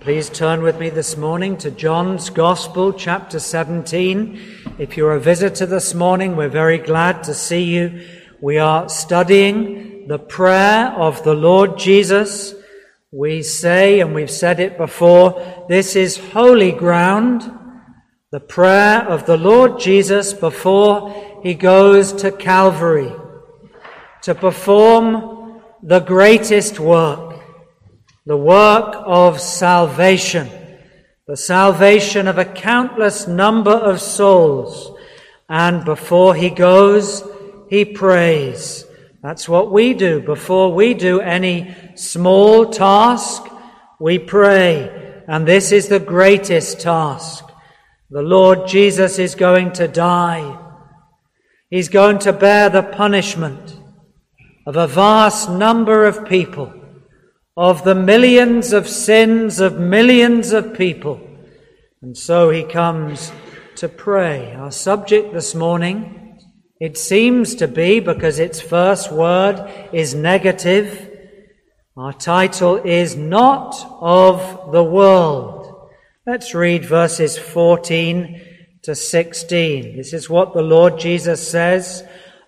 Please turn with me this morning to John's Gospel, chapter 17. If you're a visitor this morning, we're very glad to see you. We are studying the prayer of the Lord Jesus. We say, and we've said it before, this is holy ground, the prayer of the Lord Jesus before he goes to Calvary to perform the greatest work the work of salvation, the salvation of a countless number of souls. And before he goes, he prays. That's what we do. Before we do any small task, we pray. And this is the greatest task. The Lord Jesus is going to die. He's going to bear the punishment of a vast number of people of the millions of sins of millions of people. And so he comes to pray. Our subject this morning, it seems to be because its first word is negative. Our title is Not of the World. Let's read verses 14 to 16. This is what the Lord Jesus says.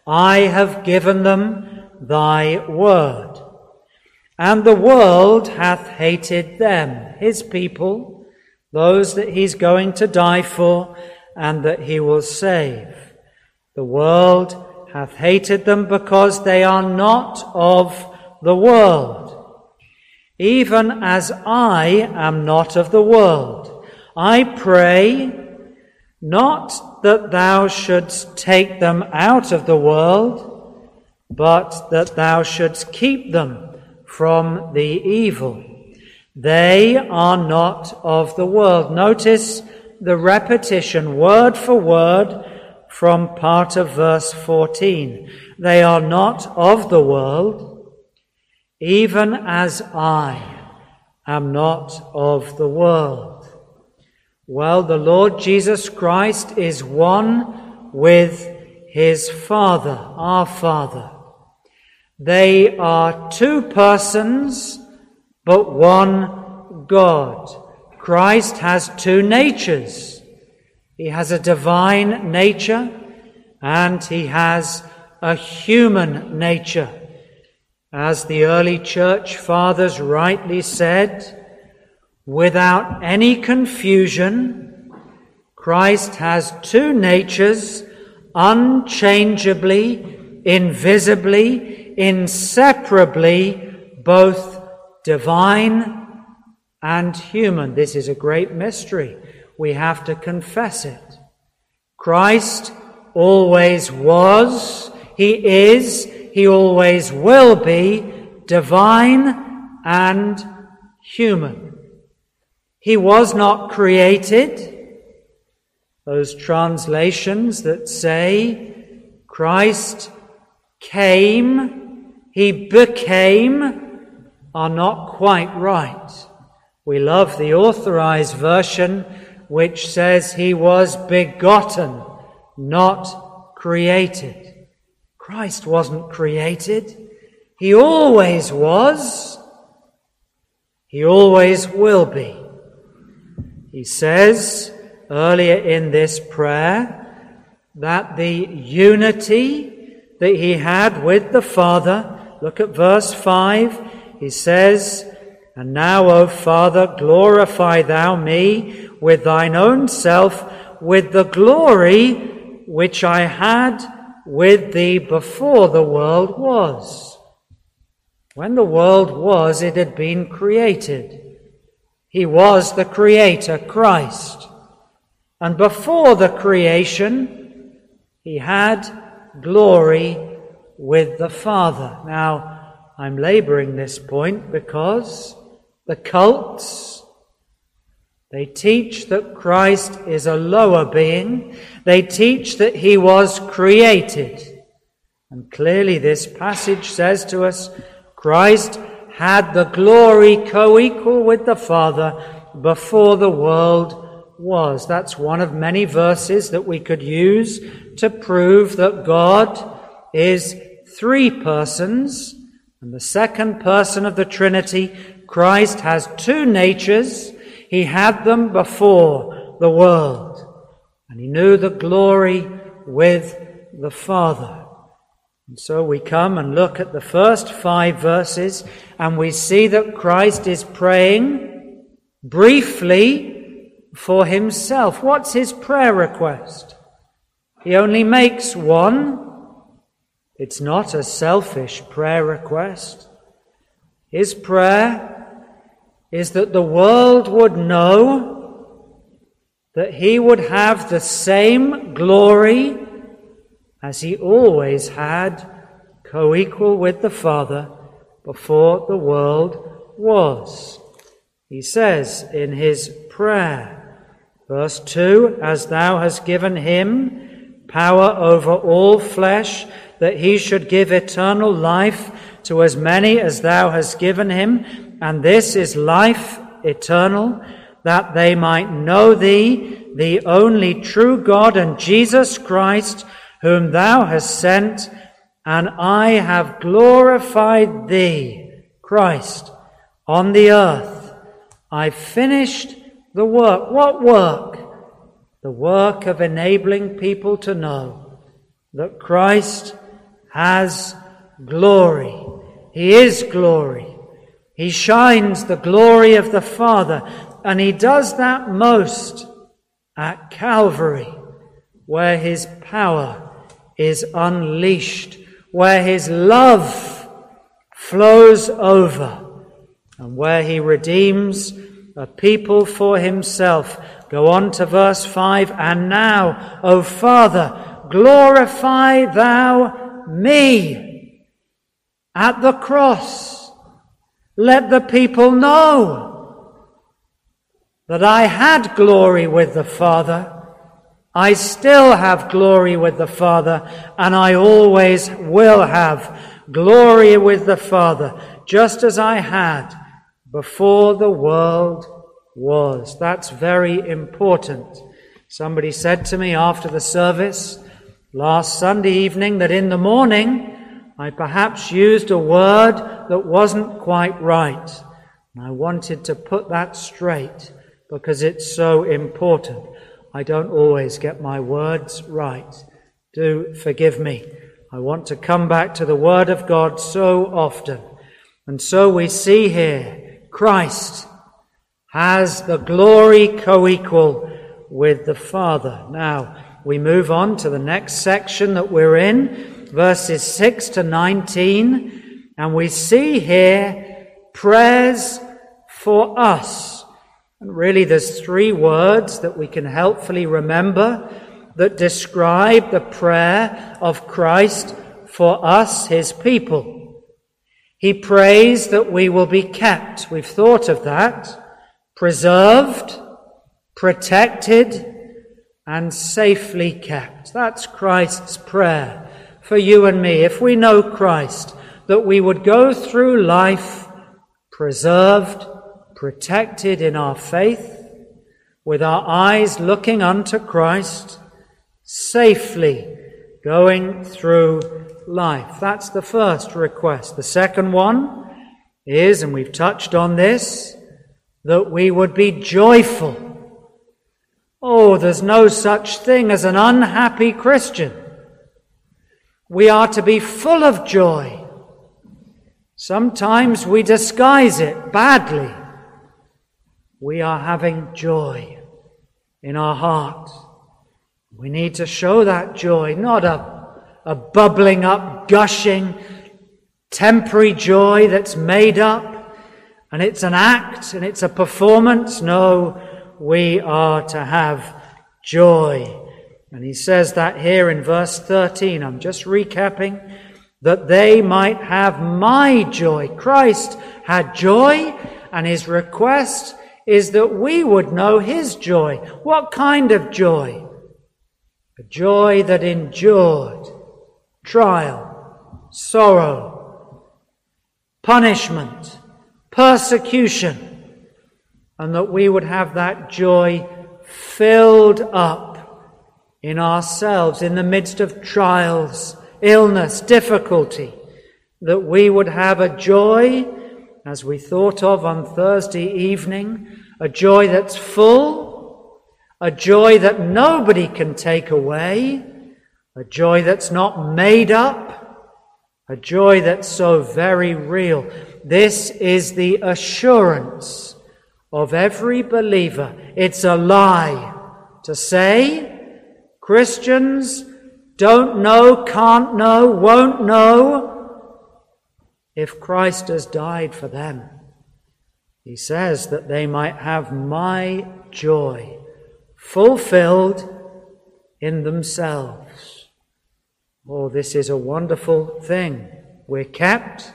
I have given them thy word and the world hath hated them, his people, those that he's going to die for and that he will save. The world hath hated them because they are not of the world. Even as I am not of the world. I pray not that thou shouldst take them out of the world, but that thou shouldst keep them from the evil. They are not of the world. Notice the repetition, word for word, from part of verse 14. They are not of the world, even as I am not of the world. Well, the Lord Jesus Christ is one with his Father, our Father. They are two persons, but one God. Christ has two natures. He has a divine nature and he has a human nature. As the early church fathers rightly said, without any confusion, Christ has two natures unchangeably, invisibly, inseparably both divine and human. This is a great mystery. We have to confess it. Christ always was, He is, He always will be divine and human. He was not created. Those translations that say Christ came he became are not quite right. We love the authorized version which says he was begotten, not created. Christ wasn't created. He always was. He always will be. He says earlier in this prayer that the unity that he had with the Father Look at verse 5. He says, And now, O Father, glorify thou me with thine own self, with the glory which I had with thee before the world was. When the world was, it had been created. He was the Creator, Christ. And before the creation, he had glory with the Father. Now, I'm laboring this point because the cults, they teach that Christ is a lower being. They teach that he was created. And clearly this passage says to us, Christ had the glory co-equal with the Father before the world was. That's one of many verses that we could use to prove that God is three persons, and the second person of the Trinity, Christ, has two natures, He had them before the world, and he knew the glory with the Father. And so we come and look at the first five verses, and we see that Christ is praying briefly for himself. What's his prayer request? He only makes one. It's not a selfish prayer request. His prayer is that the world would know that he would have the same glory as he always had, co equal with the Father before the world was. He says in his prayer, verse 2 As thou hast given him power over all flesh, that he should give eternal life to as many as thou hast given him, and this is life eternal, that they might know thee, the only true God, and Jesus Christ, whom thou hast sent, and I have glorified thee, Christ, on the earth. I finished the work. What work? The work of enabling people to know that Christ has glory. He is glory. He shines the glory of the Father, and he does that most at Calvary, where his power is unleashed, where his love flows over, and where he redeems a people for himself. Go on to verse 5 And now, O Father, glorify thou me at the cross. Let the people know that I had glory with the Father I still have glory with the Father, and I always will have glory with the Father, just as I had before the world was. That's very important. Somebody said to me after the service last Sunday evening that in the morning I perhaps used a word that wasn't quite right. And I wanted to put that straight because it's so important. I don't always get my words right. Do forgive me. I want to come back to the Word of God so often. And so we see here Christ has the glory co equal with the Father. Now, we move on to the next section that we're in, verses 6 to 19, and we see here prayers for us. And really, there's three words that we can helpfully remember that describe the prayer of Christ for us, his people. He prays that we will be kept. We've thought of that. Preserved, protected, and safely kept. That's Christ's prayer for you and me. If we know Christ, that we would go through life preserved, protected in our faith, with our eyes looking unto Christ, safely going through life. That's the first request. The second one is, and we've touched on this, that we would be joyful. Oh, there's no such thing as an unhappy Christian. We are to be full of joy. Sometimes we disguise it badly we are having joy in our heart. We need to show that joy, not a, a bubbling up, gushing, temporary joy that's made up and it's an act and it's a performance. No, we are to have joy. And he says that here in verse 13. I'm just recapping that they might have my joy. Christ had joy and his request is that we would know His joy. What kind of joy? A joy that endured trial, sorrow, punishment, persecution, and that we would have that joy filled up in ourselves in the midst of trials, illness, difficulty, that we would have a joy as we thought of on Thursday evening, a joy that's full, a joy that nobody can take away, a joy that's not made up, a joy that's so very real. This is the assurance of every believer. It's a lie to say Christians don't know, can't know, won't know if Christ has died for them. He says that they might have my joy fulfilled in themselves. Oh, this is a wonderful thing. We're kept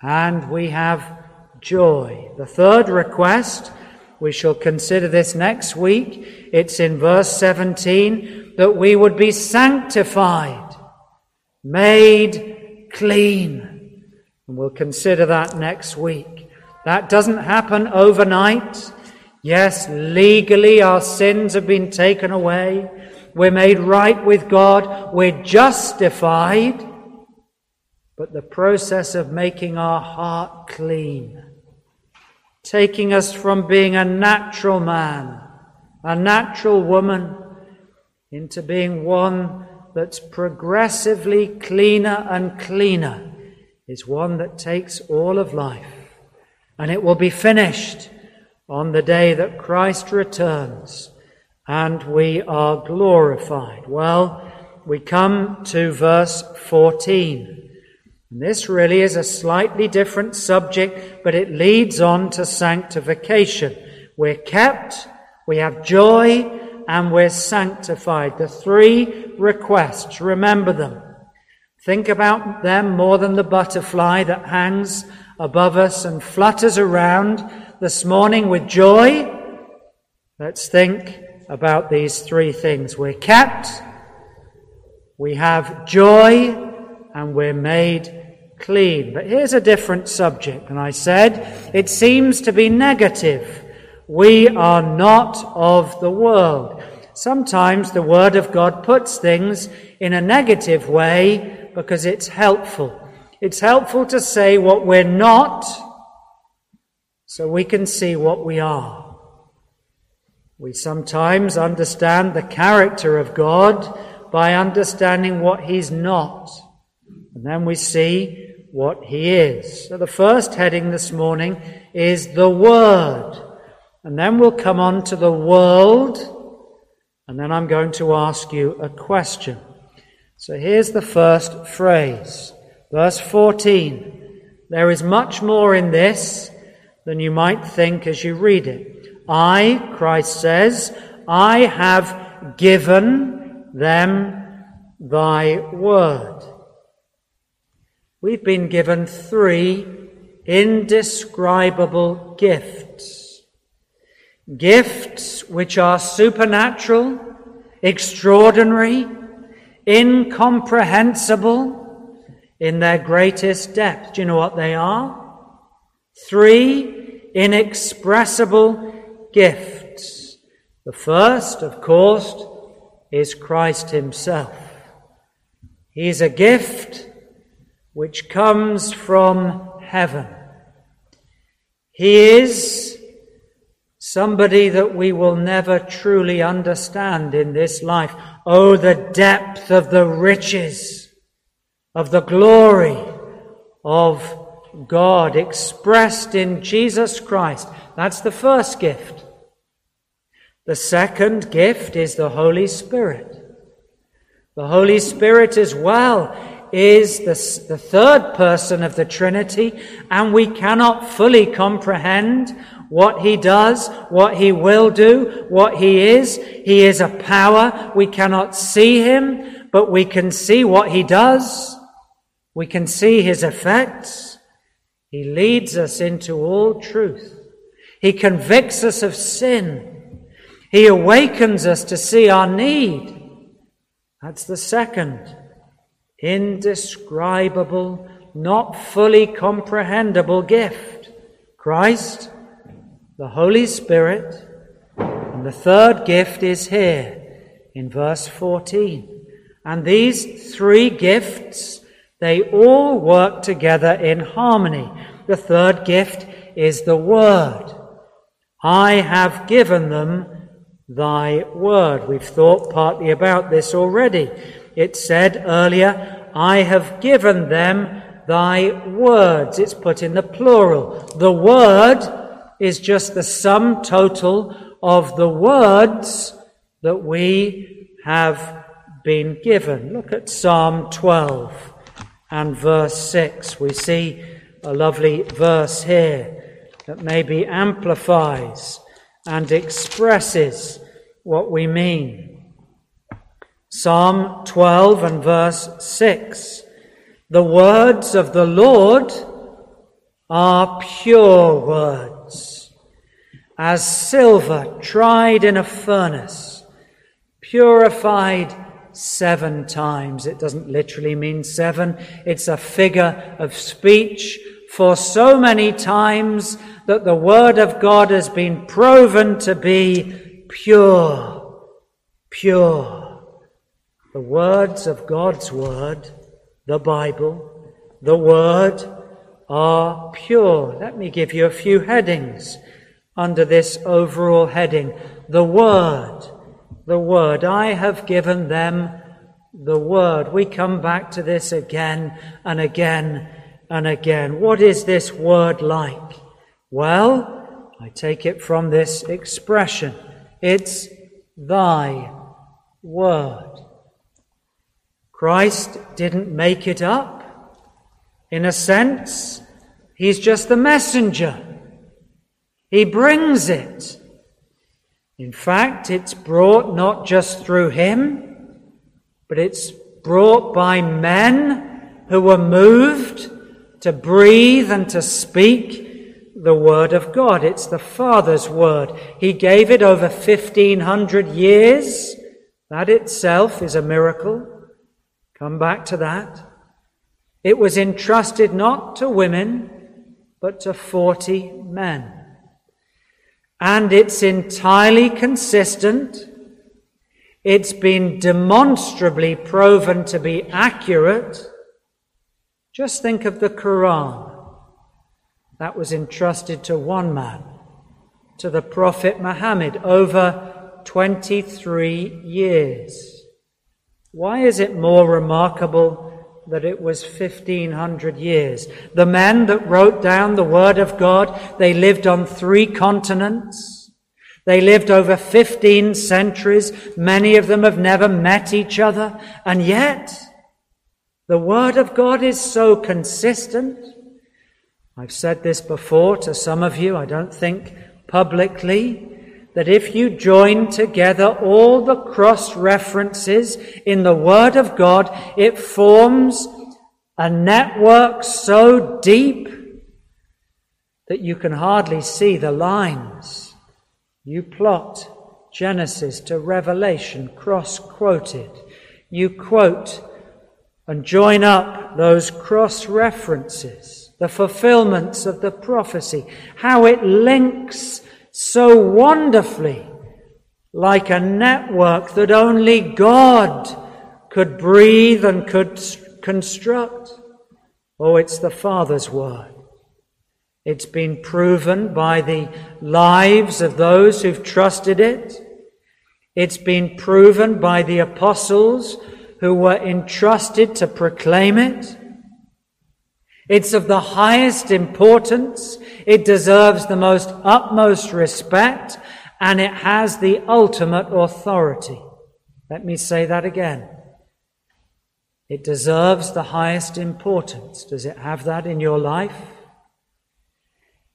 and we have joy. The third request, we shall consider this next week. It's in verse 17 that we would be sanctified, made clean. And we'll consider that next week. That doesn't happen overnight. Yes, legally our sins have been taken away. We're made right with God. We're justified. But the process of making our heart clean, taking us from being a natural man, a natural woman, into being one that's progressively cleaner and cleaner, is one that takes all of life and it will be finished on the day that Christ returns and we are glorified. Well, we come to verse 14. And this really is a slightly different subject, but it leads on to sanctification. We're kept, we have joy, and we're sanctified. The three requests, remember them. Think about them more than the butterfly that hangs above us and flutters around this morning with joy, let's think about these three things. We're kept, we have joy, and we're made clean. But here's a different subject, and I said it seems to be negative. We are not of the world. Sometimes the Word of God puts things in a negative way because it's helpful. It's helpful to say what we're not so we can see what we are. We sometimes understand the character of God by understanding what He's not. And then we see what He is. So the first heading this morning is the Word. And then we'll come on to the world. And then I'm going to ask you a question. So here's the first phrase. Verse 14. There is much more in this than you might think as you read it. I, Christ says, I have given them thy word. We've been given three indescribable gifts. Gifts which are supernatural, extraordinary, incomprehensible, in their greatest depth. Do you know what they are? Three inexpressible gifts. The first, of course, is Christ Himself. He is a gift which comes from heaven. He is somebody that we will never truly understand in this life. Oh, the depth of the riches of the glory of God expressed in Jesus Christ. That's the first gift. The second gift is the Holy Spirit. The Holy Spirit as well is the, the third person of the Trinity, and we cannot fully comprehend what he does, what he will do, what he is. He is a power. We cannot see him, but we can see what he does. We can see his effects. He leads us into all truth. He convicts us of sin. He awakens us to see our need. That's the second. Indescribable, not fully comprehensible gift. Christ, the Holy Spirit, and the third gift is here in verse 14. And these three gifts they all work together in harmony. The third gift is the Word. I have given them thy word. We've thought partly about this already. It said earlier, I have given them thy words. It's put in the plural. The word is just the sum total of the words that we have been given. Look at Psalm 12 and verse 6. We see a lovely verse here that maybe amplifies and expresses what we mean. Psalm 12 and verse 6. The words of the Lord are pure words, as silver tried in a furnace, purified seven times. It doesn't literally mean seven, it's a figure of speech for so many times that the Word of God has been proven to be pure, pure. The words of God's Word, the Bible, the Word, are pure. Let me give you a few headings under this overall heading. The Word the Word. I have given them the Word. We come back to this again and again and again. What is this Word like? Well, I take it from this expression. It's thy Word. Christ didn't make it up. In a sense, he's just the messenger. He brings it. In fact, it's brought not just through him, but it's brought by men who were moved to breathe and to speak the Word of God. It's the Father's Word. He gave it over 1500 years. That itself is a miracle. Come back to that. It was entrusted not to women, but to 40 men and it's entirely consistent. It's been demonstrably proven to be accurate. Just think of the Quran. That was entrusted to one man, to the Prophet Muhammad, over 23 years. Why is it more remarkable that it was 1500 years. The men that wrote down the Word of God, they lived on three continents. They lived over 15 centuries. Many of them have never met each other. And yet, the Word of God is so consistent. I've said this before to some of you, I don't think publicly, that if you join together all the cross references in the Word of God, it forms a network so deep that you can hardly see the lines. You plot Genesis to Revelation, cross quoted. You quote and join up those cross references, the fulfillments of the prophecy, how it links so wonderfully, like a network that only God could breathe and could construct. Oh, it's the Father's Word. It's been proven by the lives of those who've trusted it. It's been proven by the apostles who were entrusted to proclaim it. It's of the highest importance. It deserves the most utmost respect and it has the ultimate authority. Let me say that again. It deserves the highest importance. Does it have that in your life?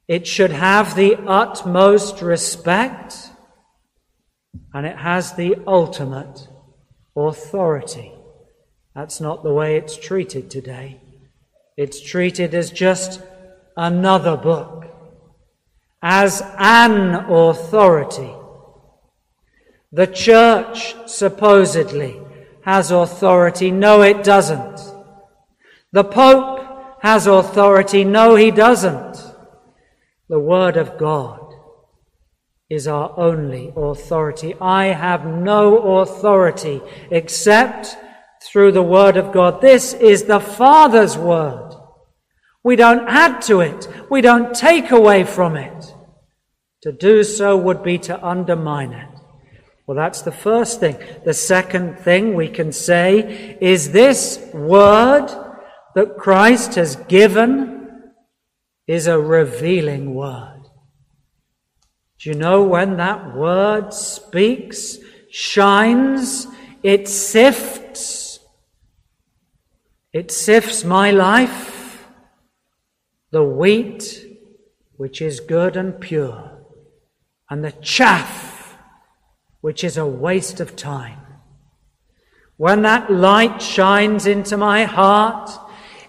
It should have the utmost respect and it has the ultimate authority. That's not the way it's treated today. It's treated as just another book, as an authority. The church supposedly has authority. No, it doesn't. The Pope has authority. No, he doesn't. The Word of God is our only authority. I have no authority except through the Word of God. This is the Father's Word. We don't add to it. We don't take away from it. To do so would be to undermine it. Well, that's the first thing. The second thing we can say is this word that Christ has given is a revealing word. Do you know when that word speaks, shines, it sifts, it sifts my life, the wheat which is good and pure, and the chaff which is a waste of time. When that light shines into my heart,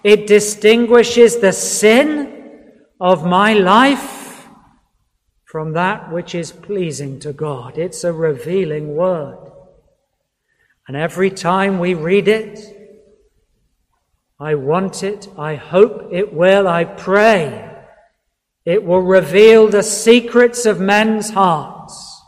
it distinguishes the sin of my life from that which is pleasing to God. It's a revealing word. And every time we read it, I want it, I hope it will, I pray it will reveal the secrets of men's hearts.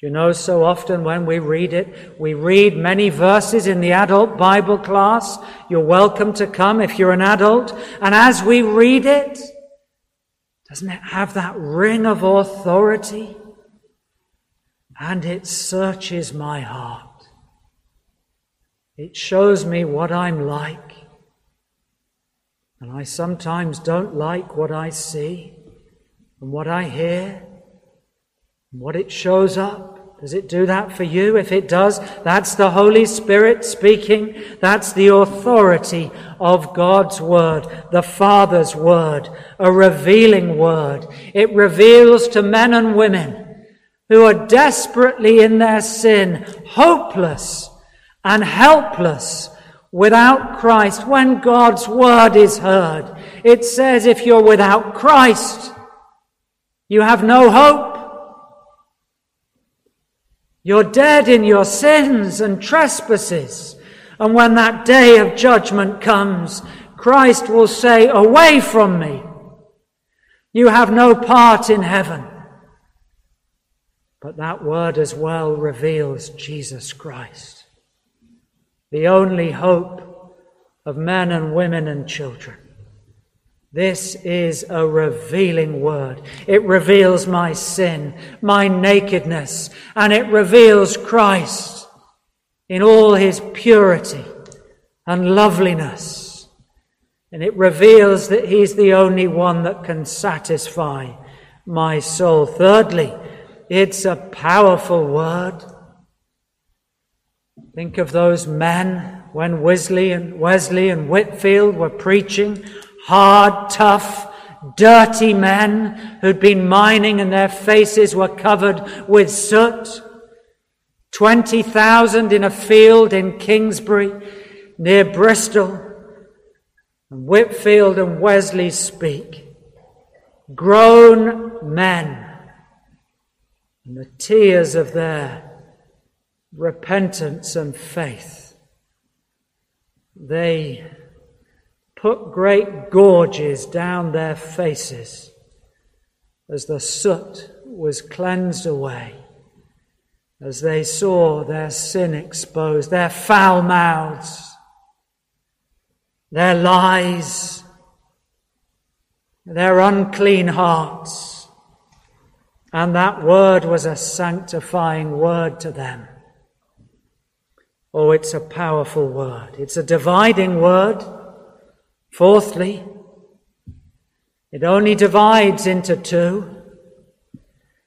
Do you know so often when we read it, we read many verses in the adult Bible class. You're welcome to come if you're an adult. And as we read it, doesn't it have that ring of authority? And it searches my heart. It shows me what I'm like. And I sometimes don't like what I see and what I hear and what it shows up. Does it do that for you? If it does, that's the Holy Spirit speaking. That's the authority of God's Word, the Father's Word, a revealing Word. It reveals to men and women who are desperately in their sin, hopeless and helpless without Christ, when God's word is heard, it says if you're without Christ, you have no hope. You're dead in your sins and trespasses. And when that day of judgment comes, Christ will say, Away from me. You have no part in heaven. But that word as well reveals Jesus Christ the only hope of men and women and children. This is a revealing word. It reveals my sin, my nakedness, and it reveals Christ in all his purity and loveliness. And it reveals that he's the only one that can satisfy my soul. Thirdly, it's a powerful word. Think of those men when Wesley and Wesley and Whitefield were preaching, hard, tough, dirty men who'd been mining and their faces were covered with soot. 20,000 in a field in Kingswood near Bristol. And Whitefield and Wesley speak. Grown men. And the tears of their repentance and faith. They put great gorges down their faces as the soot was cleansed away, as they saw their sin exposed, their foul mouths, their lies, their unclean hearts. And that word was a sanctifying word to them. Oh, it's a powerful word. It's a dividing word. Fourthly, it only divides into two.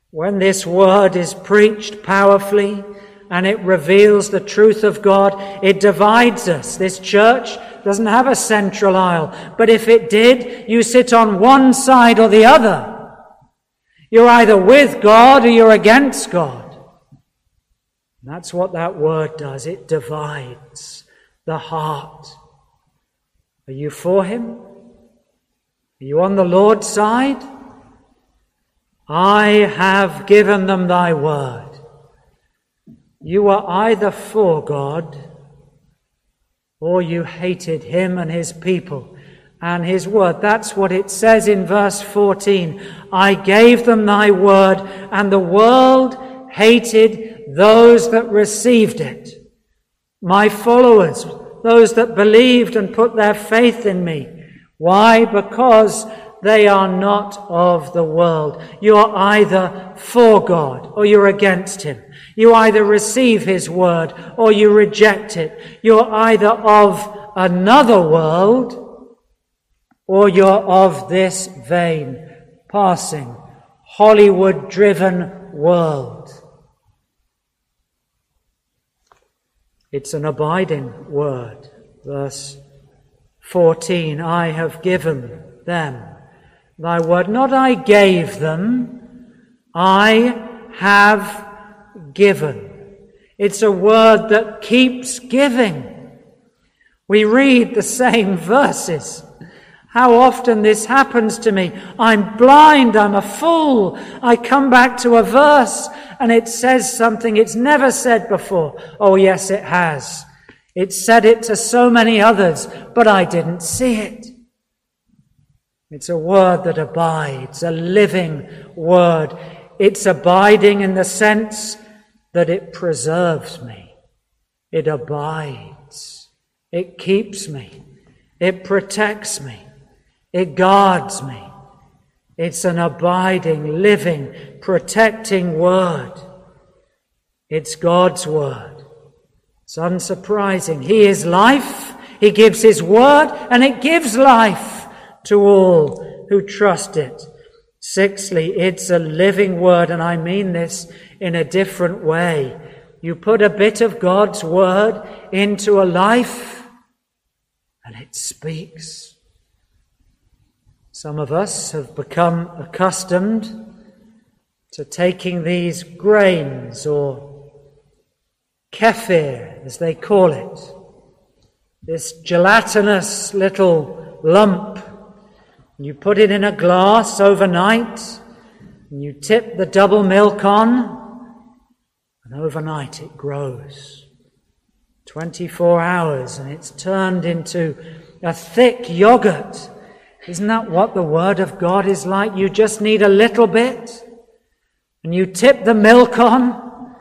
When this word is preached powerfully and it reveals the truth of God, it divides us. This church doesn't have a central aisle, but if it did, you sit on one side or the other. You're either with God or you're against God. That's what that word does. It divides the heart. Are you for him? Are you on the Lord's side? I have given them thy word. You are either for God or you hated him and his people and his word. That's what it says in verse 14. I gave them thy word and the world hated those that received it, my followers, those that believed and put their faith in me. Why? Because they are not of the world. You're either for God or you're against Him. You either receive His word or you reject it. You're either of another world or you're of this vain, passing, Hollywood driven world. It's an abiding word. Verse 14 I have given them thy word. Not I gave them, I have given. It's a word that keeps giving. We read the same verses. How often this happens to me. I'm blind, I'm a fool. I come back to a verse and it says something it's never said before. Oh, yes, it has. It said it to so many others, but I didn't see it. It's a word that abides, a living word. It's abiding in the sense that it preserves me. It abides. It keeps me. It protects me. It guards me. It's an abiding, living, protecting word. It's God's word. It's unsurprising. He is life. He gives His word and it gives life to all who trust it. Sixthly, it's a living word, and I mean this in a different way. You put a bit of God's word into a life, and it speaks. Some of us have become accustomed to taking these grains or kefir, as they call it, this gelatinous little lump you put it in a glass overnight, and you tip the double milk on, and overnight it grows. 24 hours, and it's turned into a thick yogurt. Isn't that what the Word of God is like? You just need a little bit, and you tip the milk on,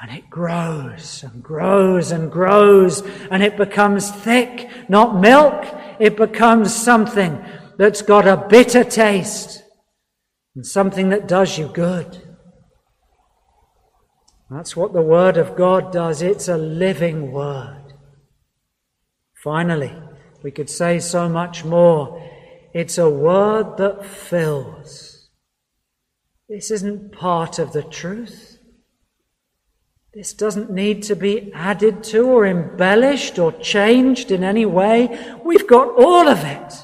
and it grows and grows and grows, and it becomes thick, not milk, it becomes something that's got a bitter taste and something that does you good. That's what the Word of God does. It's a living Word. Finally, we could say so much more. It's a Word that fills. This isn't part of the truth. This doesn't need to be added to or embellished or changed in any way. We've got all of it.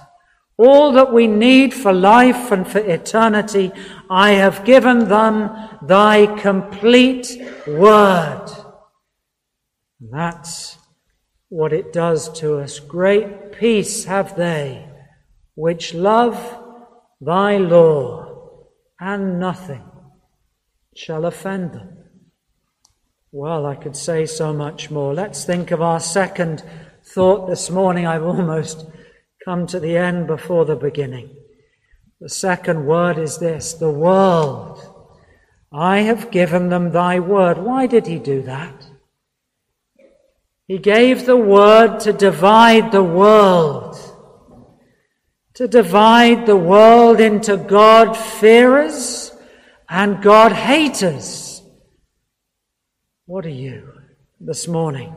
All that we need for life and for eternity, I have given them thy complete word. That's what it does to us. Great peace have they which love thy law, and nothing shall offend them. Well, I could say so much more. Let's think of our second thought this morning. I've almost come to the end before the beginning. The second word is this the world. I have given them thy word. Why did he do that? He gave the word to divide the world, to divide the world into God fearers and God haters. What are you this morning?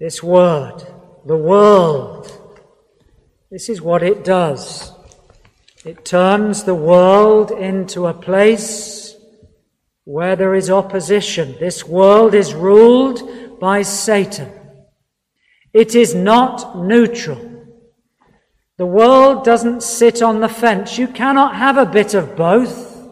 This word the world. This is what it does. It turns the world into a place where there is opposition. This world is ruled by Satan. It is not neutral. The world doesn't sit on the fence. You cannot have a bit of both.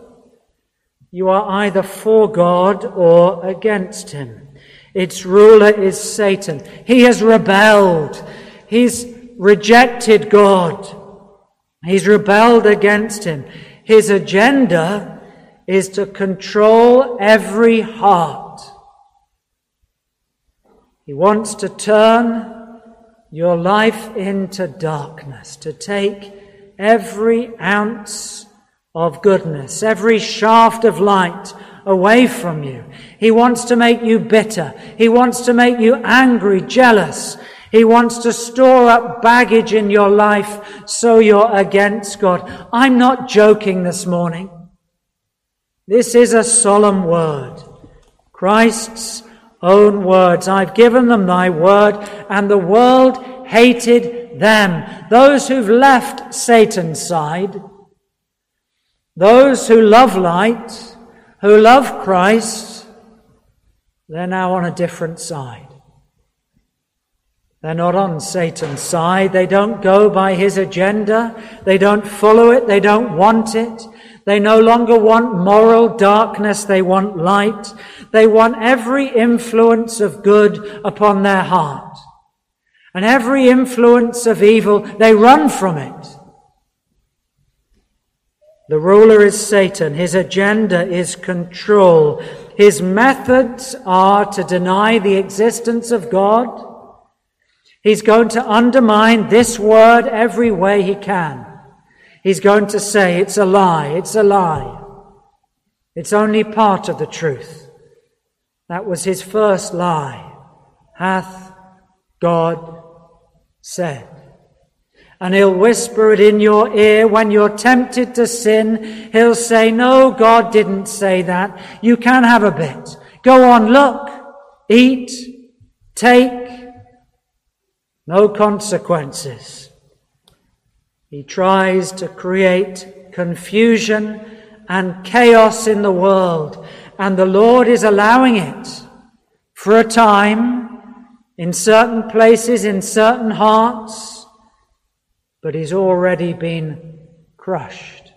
You are either for God or against Him. Its ruler is Satan. He has rebelled. He's rejected God. He's rebelled against him. His agenda is to control every heart. He wants to turn your life into darkness, to take every ounce of goodness, every shaft of light away from you. He wants to make you bitter. He wants to make you angry, jealous. He wants to store up baggage in your life so you're against God. I'm not joking this morning. This is a solemn word. Christ's own words. I've given them thy word, and the world hated them. Those who've left Satan's side, those who love light, who love Christ, they're now on a different side. They're not on Satan's side. They don't go by his agenda. They don't follow it. They don't want it. They no longer want moral darkness. They want light. They want every influence of good upon their heart. And every influence of evil, they run from it. The ruler is Satan. His agenda is control. His methods are to deny the existence of God He's going to undermine this word every way he can. He's going to say it's a lie, it's a lie. It's only part of the truth. That was his first lie. Hath God said. And he'll whisper it in your ear when you're tempted to sin. He'll say, no, God didn't say that. You can have a bit. Go on, look, eat, take, no consequences. He tries to create confusion and chaos in the world, and the Lord is allowing it for a time in certain places, in certain hearts, but He's already been crushed,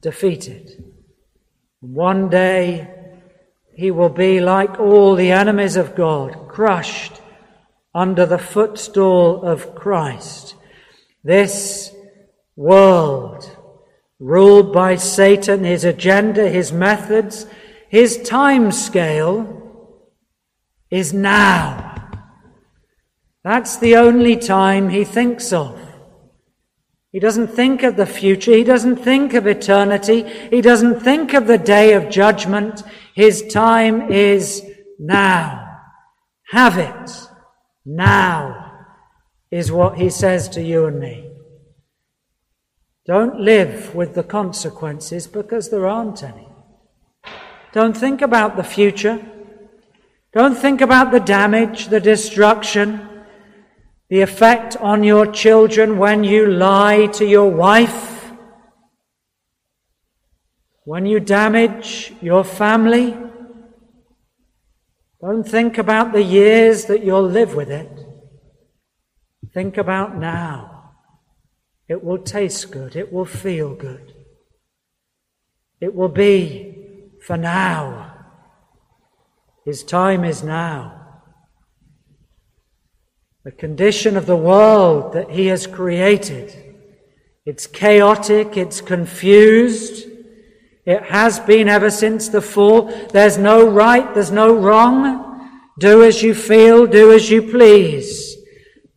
defeated. One day, He will be like all the enemies of God, crushed under the footstool of Christ. This world, ruled by Satan, his agenda, his methods, his time scale, is now. That's the only time he thinks of. He doesn't think of the future. He doesn't think of eternity. He doesn't think of the day of judgment. His time is now. Have it. Now is what he says to you and me. Don't live with the consequences because there aren't any. Don't think about the future. Don't think about the damage, the destruction, the effect on your children when you lie to your wife, when you damage your family don't think about the years that you'll live with it. Think about now. It will taste good. It will feel good. It will be for now. His time is now. The condition of the world that He has created. It's chaotic, it's confused, it has been ever since the fall. There's no right, there's no wrong. Do as you feel, do as you please.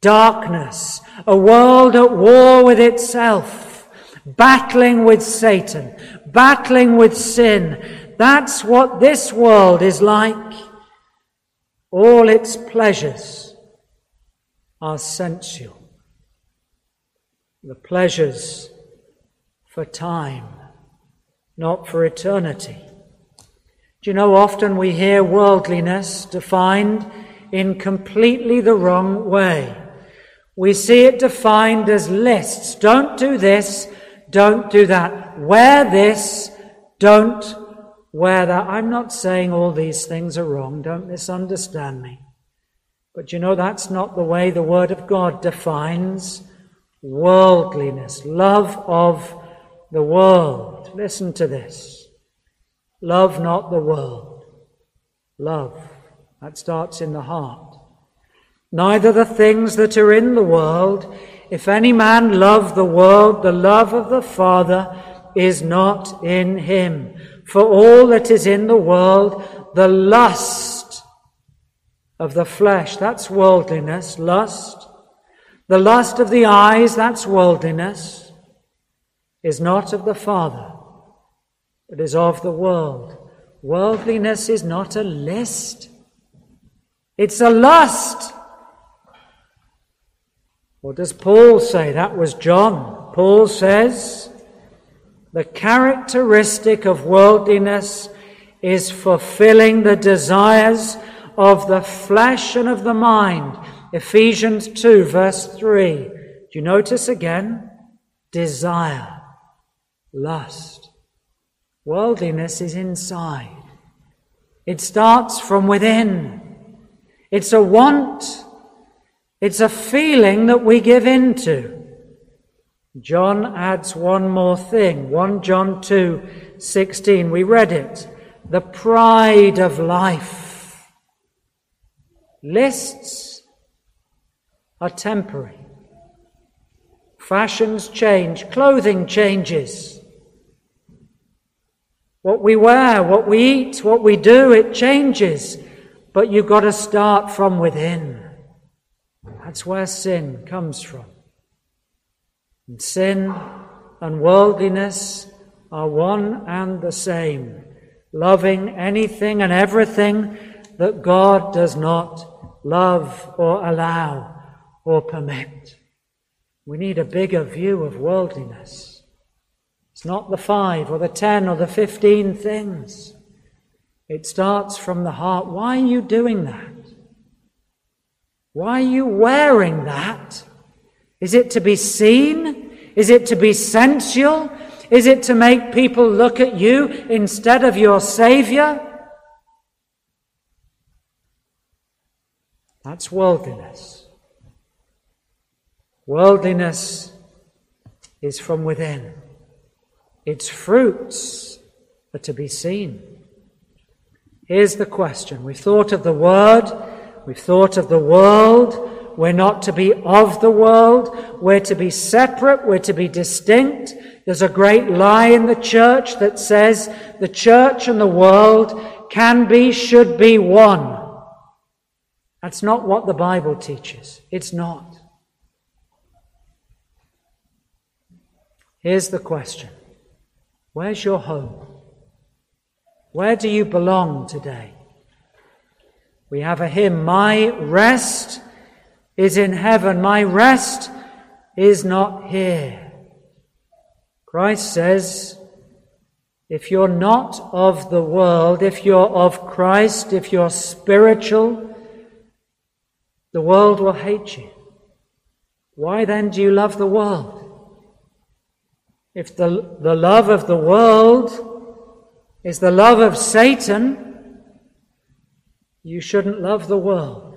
Darkness, a world at war with itself, battling with Satan, battling with sin. That's what this world is like. All its pleasures are sensual. The pleasures for time not for eternity. Do you know, often we hear worldliness defined in completely the wrong way. We see it defined as lists. Don't do this, don't do that. Wear this, don't wear that. I'm not saying all these things are wrong, don't misunderstand me. But you know, that's not the way the Word of God defines worldliness, love of the world. Listen to this. Love not the world. Love. That starts in the heart. Neither the things that are in the world. If any man love the world, the love of the Father is not in him. For all that is in the world, the lust of the flesh, that's worldliness, lust. The lust of the eyes, that's worldliness, is not of the Father but is of the world. Worldliness is not a list, it's a lust. What does Paul say? That was John. Paul says, the characteristic of worldliness is fulfilling the desires of the flesh and of the mind. Ephesians 2, verse 3. Do you notice again? Desire, lust. Worldliness is inside. It starts from within. It's a want. It's a feeling that we give into. John adds one more thing. 1 John 2 16. We read it. The pride of life. Lists are temporary. Fashions change. Clothing changes. What we wear, what we eat, what we do, it changes. But you've got to start from within. That's where sin comes from. And sin and worldliness are one and the same, loving anything and everything that God does not love or allow or permit. We need a bigger view of worldliness. It's not the five or the ten or the fifteen things. It starts from the heart. Why are you doing that? Why are you wearing that? Is it to be seen? Is it to be sensual? Is it to make people look at you instead of your Savior? That's worldliness. Worldliness is from within. Its fruits are to be seen. Here's the question. We've thought of the Word, we've thought of the world, we're not to be of the world. We're to be separate. We're to be distinct. There's a great lie in the church that says the church and the world can be, should be one. That's not what the Bible teaches. It's not. Here's the question Where's your home? Where do you belong today? We have a hymn, My Rest is in heaven. My rest is not here. Christ says, if you're not of the world, if you're of Christ, if you're spiritual, the world will hate you. Why then do you love the world? If the, the love of the world is the love of Satan, you shouldn't love the world.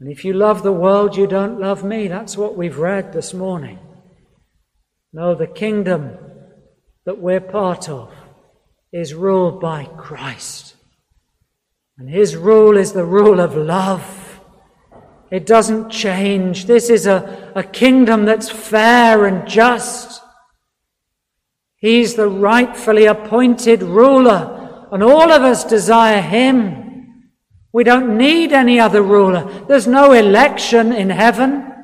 And if you love the world, you don't love me. That's what we've read this morning. No, the kingdom that we're part of is ruled by Christ. And his rule is the rule of love. It doesn't change. This is a, a kingdom that's fair and just. He's the rightfully appointed ruler, and all of us desire him. We don't need any other ruler. There's no election in heaven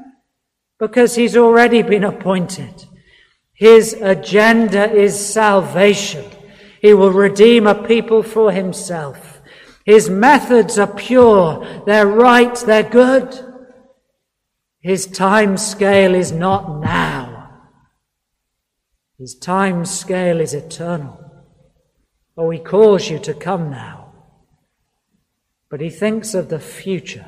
because he's already been appointed. His agenda is salvation. He will redeem a people for himself. His methods are pure. They're right. They're good. His time scale is not now. His time scale is eternal. Oh, he calls you to come now but he thinks of the future.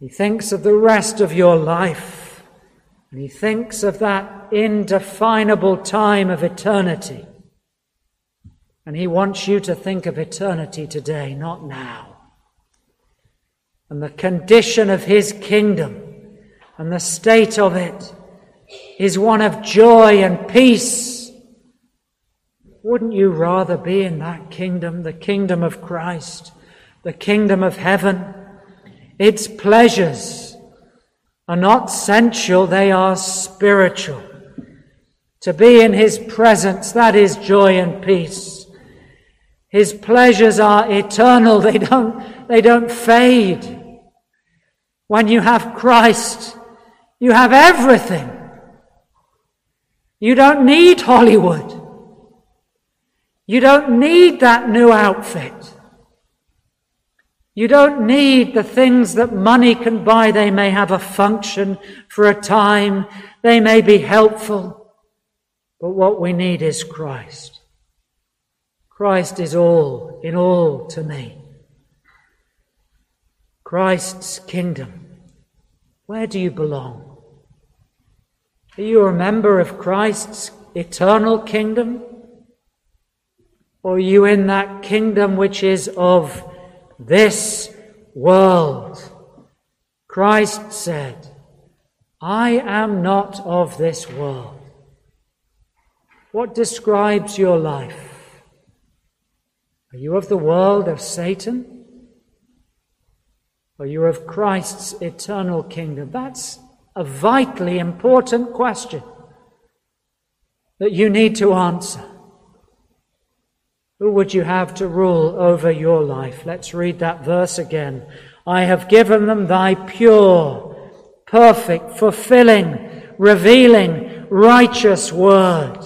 He thinks of the rest of your life. And he thinks of that indefinable time of eternity. And he wants you to think of eternity today, not now. And the condition of his kingdom and the state of it is one of joy and peace. Wouldn't you rather be in that kingdom, the kingdom of Christ? The kingdom of heaven. Its pleasures are not sensual, they are spiritual. To be in his presence, that is joy and peace. His pleasures are eternal, they don't, they don't fade. When you have Christ, you have everything. You don't need Hollywood. You don't need that new outfit. You don't need the things that money can buy. They may have a function for a time. They may be helpful. But what we need is Christ. Christ is all in all to me. Christ's kingdom. Where do you belong? Are you a member of Christ's eternal kingdom? Or are you in that kingdom which is of this world? Christ said, I am not of this world. What describes your life? Are you of the world of Satan? Are you of Christ's eternal kingdom? That's a vitally important question that you need to answer. Who would you have to rule over your life? Let's read that verse again. I have given them thy pure, perfect, fulfilling, revealing, righteous word.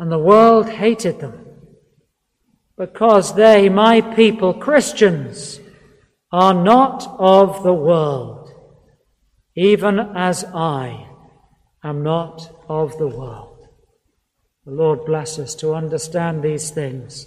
And the world hated them because they, my people, Christians, are not of the world, even as I am not of the world. The Lord bless us to understand these things.